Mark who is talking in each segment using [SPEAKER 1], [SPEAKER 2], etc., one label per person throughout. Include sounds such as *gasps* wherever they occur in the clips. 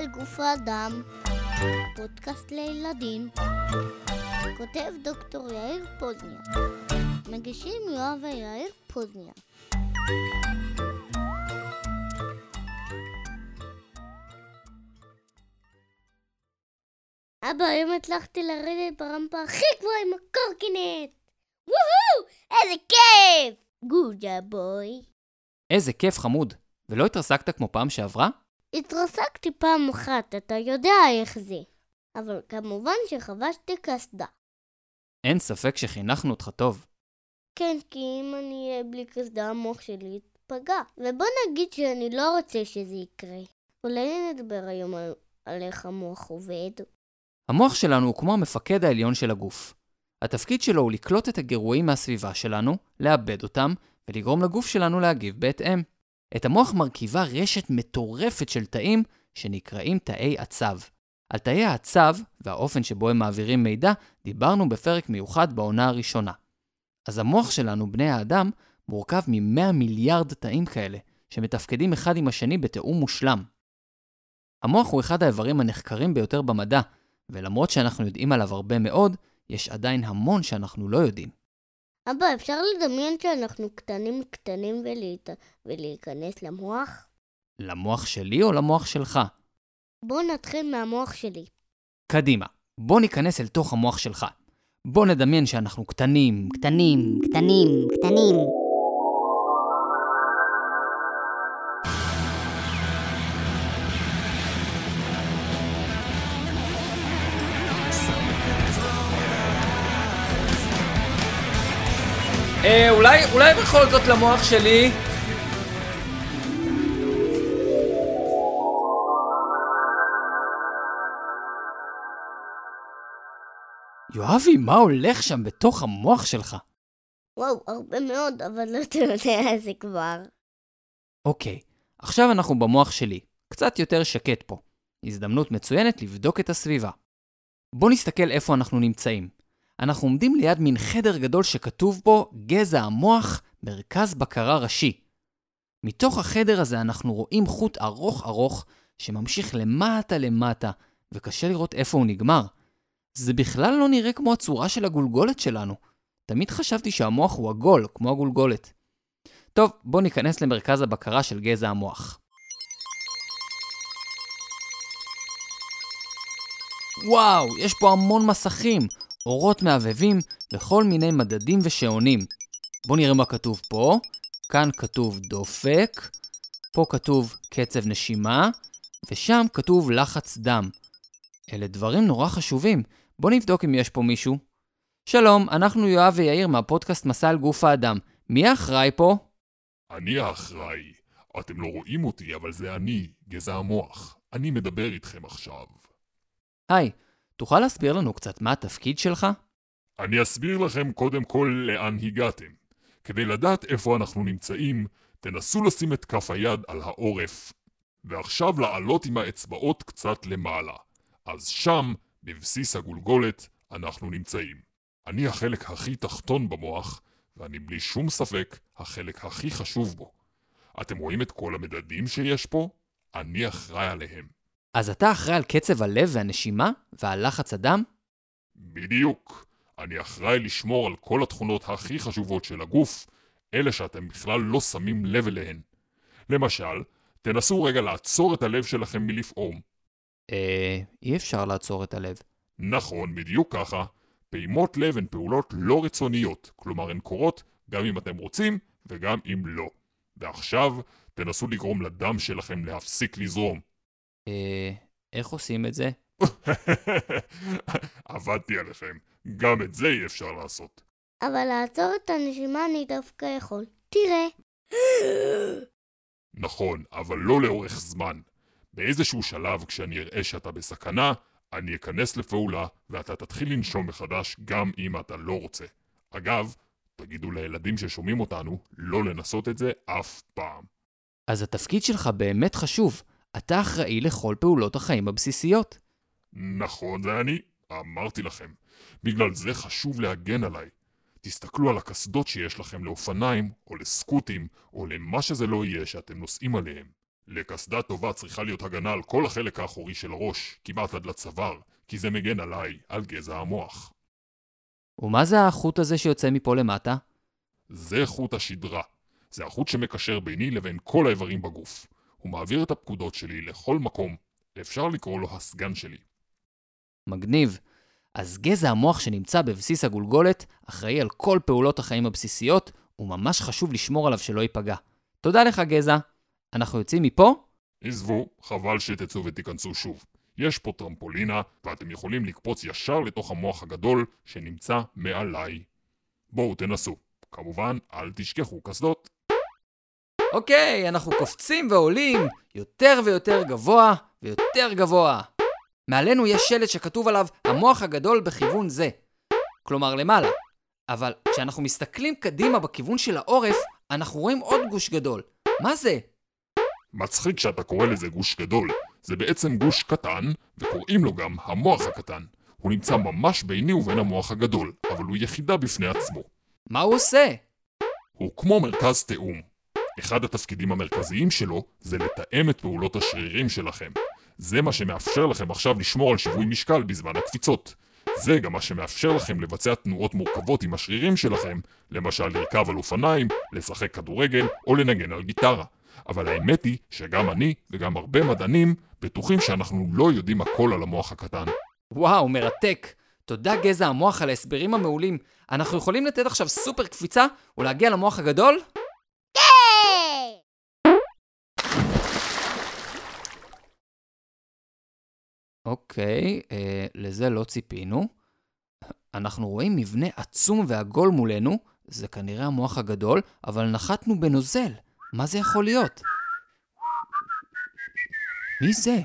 [SPEAKER 1] על גוף האדם, פודקאסט לילדים, כותב דוקטור יאיר פוזניה, מגישים יואב ויאיר פוזניה. אבא, היום הצלחתי לרדת ברמפה הכי גבוהה עם הקורקינט! וואו! איזה כיף! גודה בוי.
[SPEAKER 2] איזה כיף חמוד. ולא התרסקת כמו פעם שעברה?
[SPEAKER 1] התרסקתי פעם אחת, אתה יודע איך זה. אבל כמובן שחבשתי קסדה.
[SPEAKER 2] אין ספק שחינכנו אותך טוב.
[SPEAKER 1] כן, כי אם אני אהיה בלי קסדה, המוח שלי יתפגע. ובוא נגיד שאני לא רוצה שזה יקרה. אולי נדבר היום על, על איך המוח עובד.
[SPEAKER 2] המוח שלנו הוא כמו המפקד העליון של הגוף. התפקיד שלו הוא לקלוט את הגירויים מהסביבה שלנו, לעבד אותם, ולגרום לגוף שלנו להגיב בהתאם. את המוח מרכיבה רשת מטורפת של תאים שנקראים תאי עצב. על תאי העצב והאופן שבו הם מעבירים מידע דיברנו בפרק מיוחד בעונה הראשונה. אז המוח שלנו, בני האדם, מורכב מ-100 מיליארד תאים כאלה, שמתפקדים אחד עם השני בתיאום מושלם. המוח הוא אחד האיברים הנחקרים ביותר במדע, ולמרות שאנחנו יודעים עליו הרבה מאוד, יש עדיין המון שאנחנו לא יודעים.
[SPEAKER 1] אבא, אפשר לדמיין שאנחנו קטנים קטנים ולהת... ולהיכנס למוח?
[SPEAKER 2] למוח שלי או למוח שלך?
[SPEAKER 1] בוא נתחיל מהמוח שלי.
[SPEAKER 2] קדימה, בוא ניכנס אל תוך המוח שלך. בוא נדמיין שאנחנו קטנים,
[SPEAKER 1] קטנים, קטנים, קטנים.
[SPEAKER 2] אה, אולי, אולי בכל זאת למוח שלי... יואבי, מה הולך שם בתוך המוח שלך?
[SPEAKER 1] וואו, הרבה מאוד, אבל לא אתה יודע זה כבר.
[SPEAKER 2] אוקיי, עכשיו אנחנו במוח שלי. קצת יותר שקט פה. הזדמנות מצוינת לבדוק את הסביבה. בוא נסתכל איפה אנחנו נמצאים. אנחנו עומדים ליד מין חדר גדול שכתוב בו גזע המוח, מרכז בקרה ראשי. מתוך החדר הזה אנחנו רואים חוט ארוך ארוך שממשיך למטה למטה, וקשה לראות איפה הוא נגמר. זה בכלל לא נראה כמו הצורה של הגולגולת שלנו. תמיד חשבתי שהמוח הוא עגול, כמו הגולגולת. טוב, בואו ניכנס למרכז הבקרה של גזע המוח. וואו, יש פה המון מסכים, אורות מעבבים וכל מיני מדדים ושעונים. בואו נראה מה כתוב פה. כאן כתוב דופק, פה כתוב קצב נשימה, ושם כתוב לחץ דם. אלה דברים נורא חשובים. בואו נבדוק אם יש פה מישהו. שלום, אנחנו יואב ויאיר מהפודקאסט מסע על גוף האדם. מי האחראי פה?
[SPEAKER 3] אני האחראי. אתם לא רואים אותי, אבל זה אני, גזע המוח. אני מדבר איתכם עכשיו.
[SPEAKER 2] היי, תוכל להסביר לנו קצת מה התפקיד שלך?
[SPEAKER 3] אני אסביר לכם קודם כל לאן הגעתם. כדי לדעת איפה אנחנו נמצאים, תנסו לשים את כף היד על העורף, ועכשיו לעלות עם האצבעות קצת למעלה. אז שם, בבסיס הגולגולת, אנחנו נמצאים. אני החלק הכי תחתון במוח, ואני בלי שום ספק החלק הכי חשוב בו. אתם רואים את כל המדדים שיש פה? אני אחראי עליהם.
[SPEAKER 2] אז אתה אחראי על קצב הלב והנשימה ועל לחץ הדם?
[SPEAKER 3] בדיוק. אני אחראי לשמור על כל התכונות הכי חשובות של הגוף, אלה שאתם בכלל לא שמים לב אליהן. למשל, תנסו רגע לעצור את הלב שלכם מלפעום.
[SPEAKER 2] אה, אי אפשר לעצור את הלב.
[SPEAKER 3] נכון, בדיוק ככה. פעימות לב הן פעולות לא רצוניות, כלומר הן קורות גם אם אתם רוצים וגם אם לא. ועכשיו, תנסו לגרום לדם שלכם להפסיק לזרום.
[SPEAKER 2] אה, איך עושים את זה? *laughs*
[SPEAKER 3] עבדתי עליכם. גם את זה אי אפשר לעשות.
[SPEAKER 1] אבל לעצור את הנשימה אני דווקא יכול. תראה. *gasps*
[SPEAKER 3] נכון, אבל לא לאורך זמן. באיזשהו שלב, כשאני אראה שאתה בסכנה, אני אכנס לפעולה, ואתה תתחיל לנשום מחדש גם אם אתה לא רוצה. אגב, תגידו לילדים ששומעים אותנו לא לנסות את זה אף פעם.
[SPEAKER 2] אז התפקיד שלך באמת חשוב. אתה אחראי לכל פעולות החיים הבסיסיות.
[SPEAKER 3] נכון, זה אני. אמרתי לכם. בגלל זה חשוב להגן עליי. תסתכלו על הקסדות שיש לכם לאופניים, או לסקוטים, או למה שזה לא יהיה שאתם נוסעים עליהם. לקסדה טובה צריכה להיות הגנה על כל החלק האחורי של הראש, כמעט עד לצוואר, כי זה מגן עליי, על גזע המוח.
[SPEAKER 2] ומה זה החוט הזה שיוצא מפה למטה?
[SPEAKER 3] זה חוט השדרה. זה החוט שמקשר ביני לבין כל האיברים בגוף. הוא מעביר את הפקודות שלי לכל מקום. אפשר לקרוא לו הסגן שלי.
[SPEAKER 2] מגניב. אז גזע המוח שנמצא בבסיס הגולגולת אחראי על כל פעולות החיים הבסיסיות, וממש חשוב לשמור עליו שלא ייפגע. תודה לך, גזע. אנחנו יוצאים מפה?
[SPEAKER 3] עזבו, חבל שתצאו ותיכנסו שוב. יש פה טרמפולינה, ואתם יכולים לקפוץ ישר לתוך המוח הגדול שנמצא מעליי. בואו תנסו. כמובן, אל תשכחו קסדות.
[SPEAKER 2] אוקיי, אנחנו קופצים ועולים יותר ויותר גבוה ויותר גבוה. מעלינו יש שלט שכתוב עליו המוח הגדול בכיוון זה. כלומר למעלה. אבל כשאנחנו מסתכלים קדימה בכיוון של העורף, אנחנו רואים עוד גוש גדול. מה זה?
[SPEAKER 3] מצחיק שאתה קורא לזה גוש גדול. זה בעצם גוש קטן, וקוראים לו גם המוח הקטן. הוא נמצא ממש ביני ובין המוח הגדול, אבל הוא יחידה בפני עצמו.
[SPEAKER 2] מה הוא עושה?
[SPEAKER 3] הוא כמו מרכז תיאום. אחד התפקידים המרכזיים שלו זה לתאם את פעולות השרירים שלכם. זה מה שמאפשר לכם עכשיו לשמור על שיווי משקל בזמן הקפיצות. זה גם מה שמאפשר לכם לבצע תנועות מורכבות עם השרירים שלכם, למשל לרכב על אופניים, לשחק כדורגל או לנגן על גיטרה. אבל האמת היא שגם אני וגם הרבה מדענים בטוחים שאנחנו לא יודעים הכל על המוח הקטן.
[SPEAKER 2] וואו, מרתק. תודה גזע המוח על ההסברים המעולים. אנחנו יכולים לתת עכשיו סופר קפיצה ולהגיע למוח הגדול? אוקיי, אה, לזה לא ציפינו. אנחנו רואים מבנה עצום ועגול מולנו, זה כנראה המוח הגדול, אבל נחתנו בנוזל. מה זה יכול להיות? מי זה?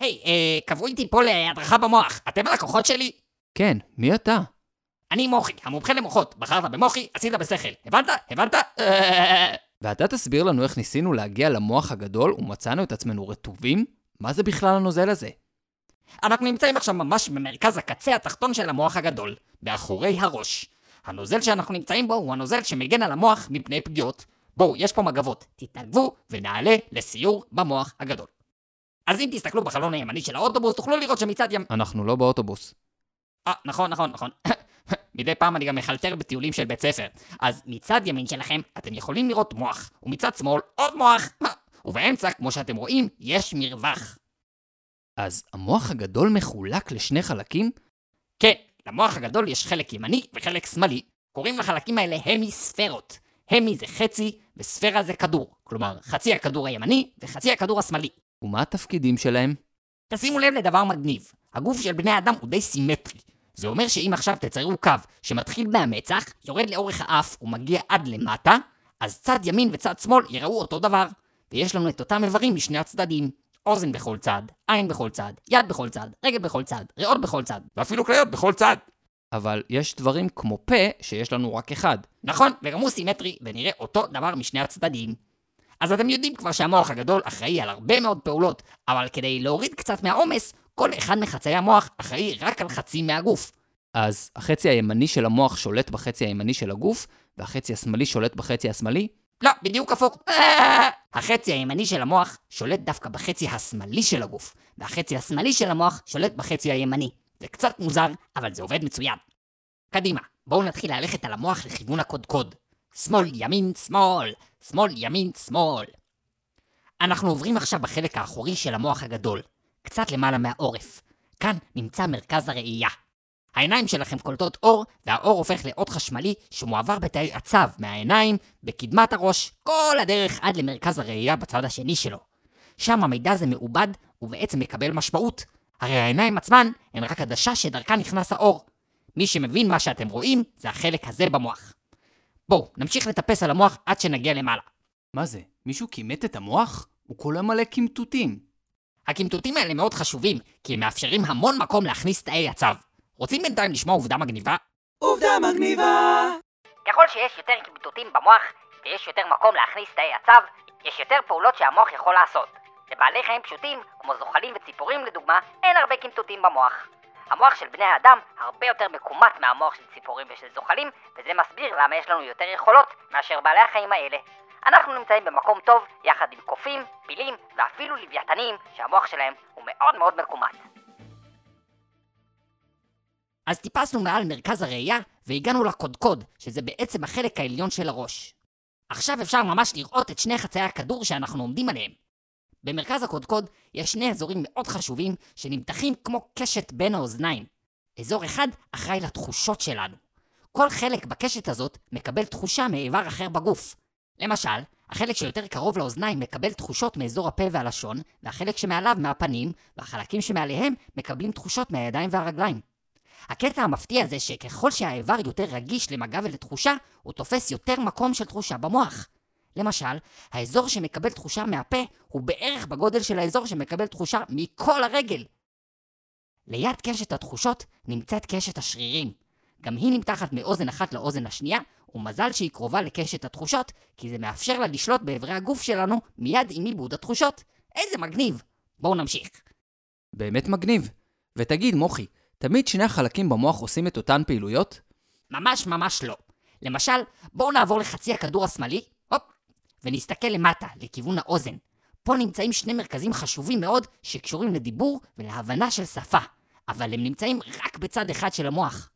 [SPEAKER 4] היי, אה, קבעו איתי פה להדרכה במוח. אתם הלקוחות שלי?
[SPEAKER 2] כן, מי אתה?
[SPEAKER 4] אני מוחי, המומחה למוחות. בחרת במוחי, עשית בשכל. הבנת? הבנת?
[SPEAKER 2] ואתה תסביר לנו איך ניסינו להגיע למוח הגדול ומצאנו את עצמנו רטובים? מה זה בכלל הנוזל הזה?
[SPEAKER 4] אנחנו נמצאים עכשיו ממש במרכז הקצה התחתון של המוח הגדול, באחורי הראש. הנוזל שאנחנו נמצאים בו הוא הנוזל שמגן על המוח מפני פגיעות. בואו, יש פה מגבות. תתנדבו ונעלה לסיור במוח הגדול. אז אם תסתכלו בחלון הימני של האוטובוס, תוכלו לראות שמצד ים...
[SPEAKER 2] אנחנו לא באוטובוס.
[SPEAKER 4] אה, נכון, נכון, נכון. מדי פעם אני גם מחלטר בטיולים של בית ספר. אז מצד ימין שלכם אתם יכולים לראות מוח, ומצד שמאל עוד מוח. ובאמצע, כמו שאתם רואים, יש מרווח.
[SPEAKER 2] אז המוח הגדול מחולק לשני חלקים?
[SPEAKER 4] כן, למוח הגדול יש חלק ימני וחלק שמאלי. קוראים לחלקים האלה המיספרות. המי זה חצי, וספירה זה כדור. כלומר, חצי הכדור הימני וחצי הכדור השמאלי.
[SPEAKER 2] ומה התפקידים שלהם?
[SPEAKER 4] תשימו לב לדבר מגניב. הגוף של בני האדם הוא די סימטרי. זה אומר שאם עכשיו תציירו קו שמתחיל מהמצח, יורד לאורך האף ומגיע עד למטה, אז צד ימין וצד שמאל יראו אותו דבר. ויש לנו את אותם איברים משני הצדדים. אוזן בכל צד, עין בכל צד, יד בכל צד, רגל בכל צד, ריאות בכל צד, ואפילו כליות בכל צד.
[SPEAKER 2] אבל יש דברים כמו פה שיש לנו רק אחד.
[SPEAKER 4] נכון, וגם הוא סימטרי, ונראה אותו דבר משני הצדדים. אז אתם יודעים כבר שהמוח הגדול אחראי על הרבה מאוד פעולות, אבל כדי להוריד קצת מהעומס, כל אחד מחצאי המוח אחראי רק על חצי מהגוף.
[SPEAKER 2] אז החצי הימני של המוח שולט בחצי הימני של הגוף, והחצי השמאלי שולט בחצי השמאלי?
[SPEAKER 4] לא, בדיוק הפוך. החצי הימני של המוח שולט דווקא בחצי השמאלי של הגוף, והחצי השמאלי של המוח שולט בחצי הימני. זה קצת מוזר, אבל זה עובד מצוין. קדימה, בואו נתחיל ללכת על המוח לכיוון הקודקוד. שמאל, ימין, שמאל, שמאל, ימין, שמאל. אנחנו עוברים עכשיו בחלק האחורי של המוח הגדול, קצת למעלה מהעורף. כאן נמצא מרכז הראייה. העיניים שלכם קולטות אור, והאור הופך לאות חשמלי שמועבר בתאי עצב מהעיניים, בקדמת הראש, כל הדרך עד למרכז הראייה בצד השני שלו. שם המידע הזה מעובד, ובעצם מקבל משמעות. הרי העיניים עצמן הן רק עדשה שדרכה נכנס האור. מי שמבין מה שאתם רואים, זה החלק הזה במוח. בואו, נמשיך לטפס על המוח עד שנגיע למעלה.
[SPEAKER 2] מה זה? מישהו כימת את המוח? הוא כולו מלא קמטוטים.
[SPEAKER 4] הקמטוטים האלה מאוד חשובים, כי הם מאפשרים המון מקום להכניס תאי הצו. רוצים בינתיים לשמוע עובדה מגניבה?
[SPEAKER 5] עובדה מגניבה!
[SPEAKER 4] ככל שיש יותר קמטוטים במוח, ויש יותר מקום להכניס תאי הצו, יש יותר פעולות שהמוח יכול לעשות. לבעלי חיים פשוטים, כמו זוחלים וציפורים לדוגמה, אין הרבה קמטוטים במוח. המוח של בני האדם הרבה יותר מקומט מהמוח של ציפורים ושל זוחלים, וזה מסביר למה יש לנו יותר יכולות מאשר בעלי החיים האלה. אנחנו נמצאים במקום טוב יחד עם קופים, פילים ואפילו לוויתנים שהמוח שלהם הוא מאוד מאוד מקומט. אז טיפסנו מעל מרכז הראייה והגענו לקודקוד, שזה בעצם החלק העליון של הראש. עכשיו אפשר ממש לראות את שני חצאי הכדור שאנחנו עומדים עליהם. במרכז הקודקוד יש שני אזורים מאוד חשובים שנמתחים כמו קשת בין האוזניים. אזור אחד אחראי לתחושות שלנו. כל חלק בקשת הזאת מקבל תחושה מאיבר אחר בגוף. למשל, החלק שיותר קרוב לאוזניים מקבל תחושות מאזור הפה והלשון, והחלק שמעליו מהפנים, והחלקים שמעליהם מקבלים תחושות מהידיים והרגליים. הקטע המפתיע זה שככל שהאיבר יותר רגיש למגע ולתחושה, הוא תופס יותר מקום של תחושה במוח. למשל, האזור שמקבל תחושה מהפה הוא בערך בגודל של האזור שמקבל תחושה מכל הרגל. ליד קשת התחושות נמצאת קשת השרירים. גם היא נמתחת מאוזן אחת לאוזן השנייה, ומזל שהיא קרובה לקשת התחושות, כי זה מאפשר לה לשלוט באיברי הגוף שלנו מיד עם עיבוד התחושות. איזה מגניב! בואו נמשיך.
[SPEAKER 2] באמת מגניב. ותגיד, מוחי, תמיד שני החלקים במוח עושים את אותן פעילויות?
[SPEAKER 4] ממש ממש לא. למשל, בואו נעבור לחצי הכדור השמאלי, הופ, ונסתכל למטה, לכיוון האוזן. פה נמצאים שני מרכזים חשובים מאוד שקשורים לדיבור ולהבנה של שפה, אבל הם נמצאים רק בצד אחד של המוח.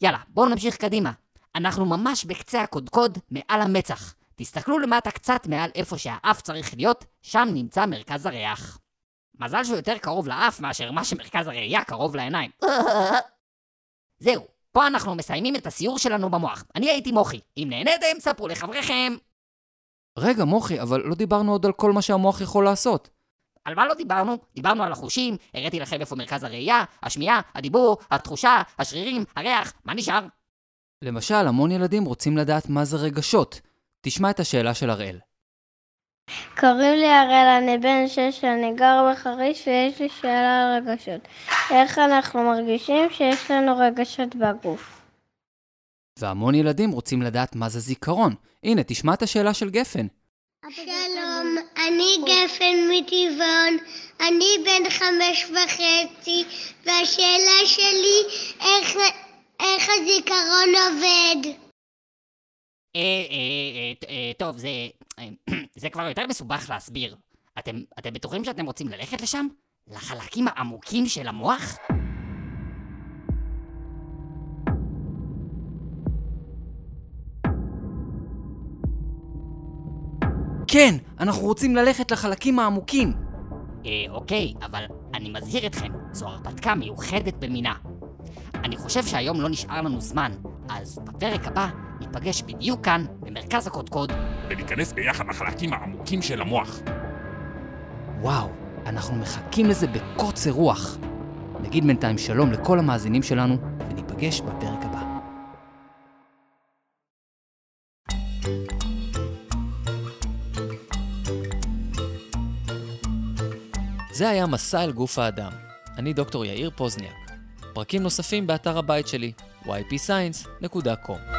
[SPEAKER 4] יאללה, בואו נמשיך קדימה. אנחנו ממש בקצה הקודקוד מעל המצח. תסתכלו למטה קצת מעל איפה שהאף צריך להיות, שם נמצא מרכז הריח. מזל שהוא יותר קרוב לאף מאשר מה שמרכז הראייה קרוב לעיניים. *laughs* זהו, פה אנחנו מסיימים את הסיור שלנו במוח. אני הייתי מוחי. אם נהניתם, ספרו לחבריכם.
[SPEAKER 2] רגע, מוחי, אבל לא דיברנו עוד על כל מה שהמוח יכול לעשות.
[SPEAKER 4] על מה לא דיברנו? דיברנו על החושים, הראיתי לכם איפה מרכז הראייה, השמיעה, הדיבור, התחושה, השרירים, הריח, מה נשאר?
[SPEAKER 2] למשל, המון ילדים רוצים לדעת מה זה רגשות. תשמע את השאלה של הראל.
[SPEAKER 1] קוראים לי הראל, אני בן שש, אני גר בחריש ויש לי שאלה על רגשות. איך אנחנו מרגישים שיש לנו רגשות בגוף?
[SPEAKER 2] והמון ילדים רוצים לדעת מה זה זיכרון. הנה, תשמע את השאלה של גפן.
[SPEAKER 6] שלום, אני גפן מטבעון, אני בן חמש וחצי, והשאלה שלי, איך, איך הזיכרון עובד?
[SPEAKER 4] אה, אה, אה, אה, טוב, זה... זה כבר יותר מסובך להסביר. אתם, אתם בטוחים שאתם רוצים ללכת לשם? לחלקים העמוקים של המוח?
[SPEAKER 2] כן, אנחנו רוצים ללכת לחלקים העמוקים.
[SPEAKER 4] אה, אוקיי, אבל אני מזהיר אתכם, זו הרפתקה מיוחדת במינה. אני חושב שהיום לא נשאר לנו זמן, אז בפרק הבא ניפגש בדיוק כאן, במרכז הקודקוד,
[SPEAKER 3] וניכנס ביחד לחלקים העמוקים של המוח.
[SPEAKER 2] וואו, אנחנו מחכים לזה בקוצר רוח. נגיד בינתיים שלום לכל המאזינים שלנו, וניפגש בפרק הבא. זה היה מסע אל גוף האדם. אני דוקטור יאיר פוזניאק. פרקים נוספים באתר הבית שלי, ypscience.com.